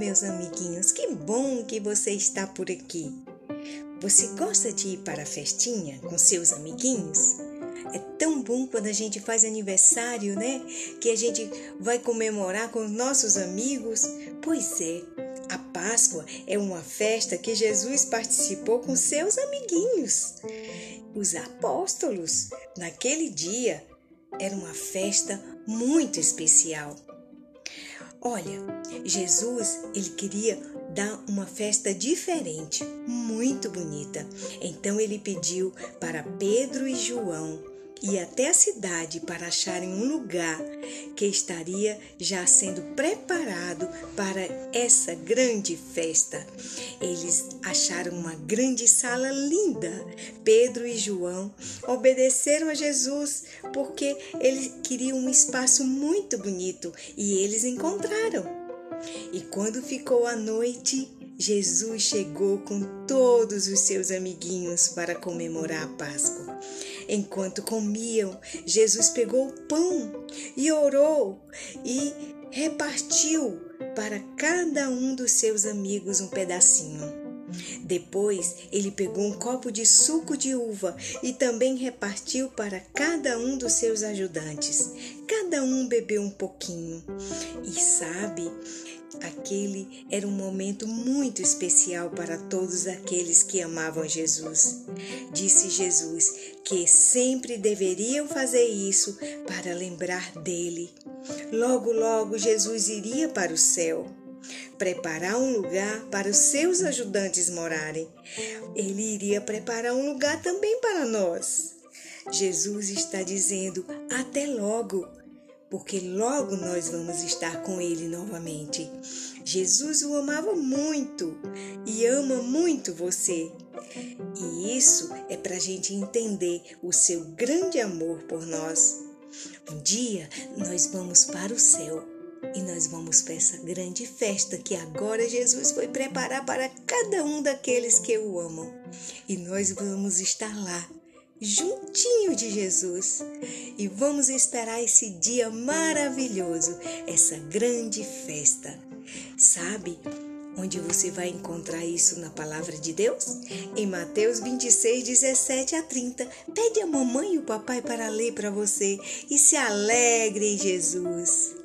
meus amiguinhos, que bom que você está por aqui. Você gosta de ir para a festinha com seus amiguinhos? É tão bom quando a gente faz aniversário, né? Que a gente vai comemorar com os nossos amigos. Pois é, a Páscoa é uma festa que Jesus participou com seus amiguinhos, os apóstolos. Naquele dia era uma festa muito especial. Olha, Jesus, ele queria dar uma festa diferente, muito bonita. Então ele pediu para Pedro e João e até a cidade para acharem um lugar que estaria já sendo preparado para essa grande festa. Eles acharam uma grande sala linda. Pedro e João obedeceram a Jesus porque eles queriam um espaço muito bonito e eles encontraram. E quando ficou a noite, Jesus chegou com todos os seus amiguinhos para comemorar a Páscoa. Enquanto comiam, Jesus pegou o pão e orou e repartiu para cada um dos seus amigos um pedacinho. Depois, ele pegou um copo de suco de uva e também repartiu para cada um dos seus ajudantes. Cada um bebeu um pouquinho. E sabe, Aquele era um momento muito especial para todos aqueles que amavam Jesus. Disse Jesus que sempre deveriam fazer isso para lembrar dele. Logo, logo, Jesus iria para o céu preparar um lugar para os seus ajudantes morarem. Ele iria preparar um lugar também para nós. Jesus está dizendo: até logo porque logo nós vamos estar com Ele novamente. Jesus o amava muito e ama muito você. E isso é para a gente entender o seu grande amor por nós. Um dia nós vamos para o céu e nós vamos para essa grande festa que agora Jesus foi preparar para cada um daqueles que o amam. E nós vamos estar lá juntinho de Jesus. E vamos esperar esse dia maravilhoso, essa grande festa. Sabe onde você vai encontrar isso na palavra de Deus? Em Mateus 26, 17 a 30. Pede a mamãe e o papai para ler para você e se alegre em Jesus.